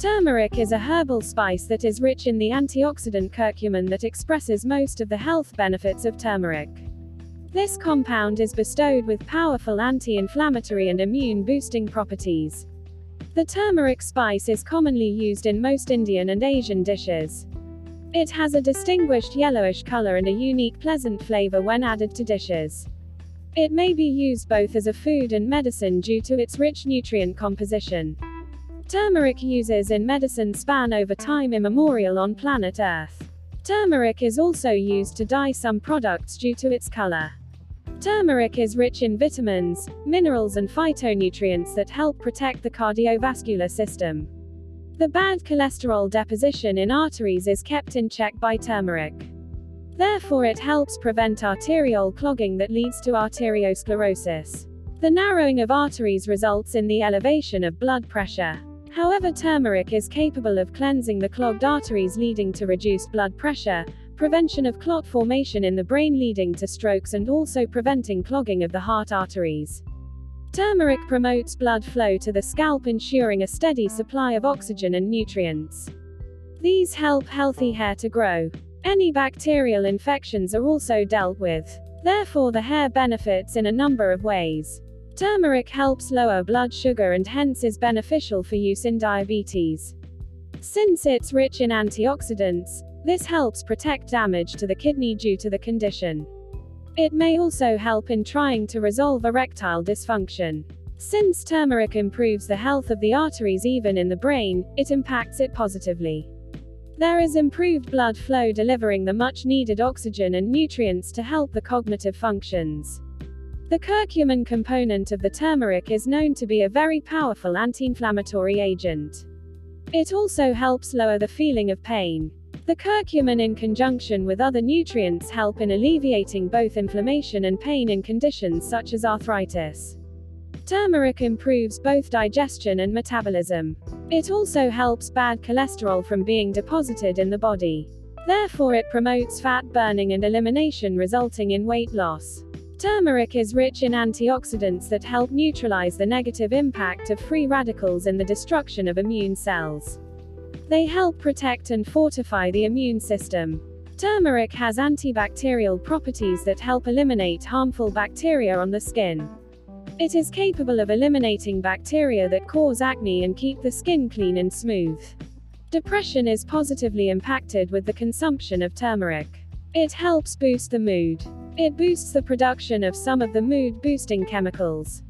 Turmeric is a herbal spice that is rich in the antioxidant curcumin that expresses most of the health benefits of turmeric. This compound is bestowed with powerful anti-inflammatory and immune-boosting properties. The turmeric spice is commonly used in most Indian and Asian dishes. It has a distinguished yellowish color and a unique pleasant flavor when added to dishes. It may be used both as a food and medicine due to its rich nutrient composition. Turmeric uses in medicine span over time immemorial on planet Earth. Turmeric is also used to dye some products due to its color. Turmeric is rich in vitamins, minerals and phytonutrients that help protect the cardiovascular system. The bad cholesterol deposition in arteries is kept in check by turmeric. Therefore it helps prevent arterial clogging that leads to arteriosclerosis. The narrowing of arteries results in the elevation of blood pressure. However turmeric is capable of cleansing the clogged arteries leading to reduced blood pressure, prevention of clot formation in the brain leading to strokes and also preventing clogging of the heart arteries. Turmeric promotes blood flow to the scalp ensuring a steady supply of oxygen and nutrients. These help healthy hair to grow. Any bacterial infections are also dealt with. Therefore the hair benefits in a number of ways. Turmeric helps lower blood sugar and hence is beneficial for use in diabetes. Since it's rich in antioxidants, this helps protect damage to the kidney due to the condition. It may also help in trying to resolve erectile dysfunction. Since turmeric improves the health of the arteries even in the brain, it impacts it positively. There is improved blood flow delivering the much needed oxygen and nutrients to help the cognitive functions. The curcumin component of the turmeric is known to be a very powerful anti-inflammatory agent. It also helps lower the feeling of pain. The curcumin in conjunction with other nutrients help in alleviating both inflammation and pain in conditions such as arthritis. Turmeric improves both digestion and metabolism. It also helps bad cholesterol from being deposited in the body. Therefore it promotes fat burning and elimination resulting in weight loss. Turmeric is rich in antioxidants that help neutralize the negative impact of free radicals in the destruction of immune cells. They help protect and fortify the immune system. Turmeric has antibacterial properties that help eliminate harmful bacteria on the skin. It is capable of eliminating bacteria that cause acne and keep the skin clean and smooth. Depression is positively impacted with the consumption of turmeric. It helps boost the mood. It boosts the production of some of the mood boosting chemicals.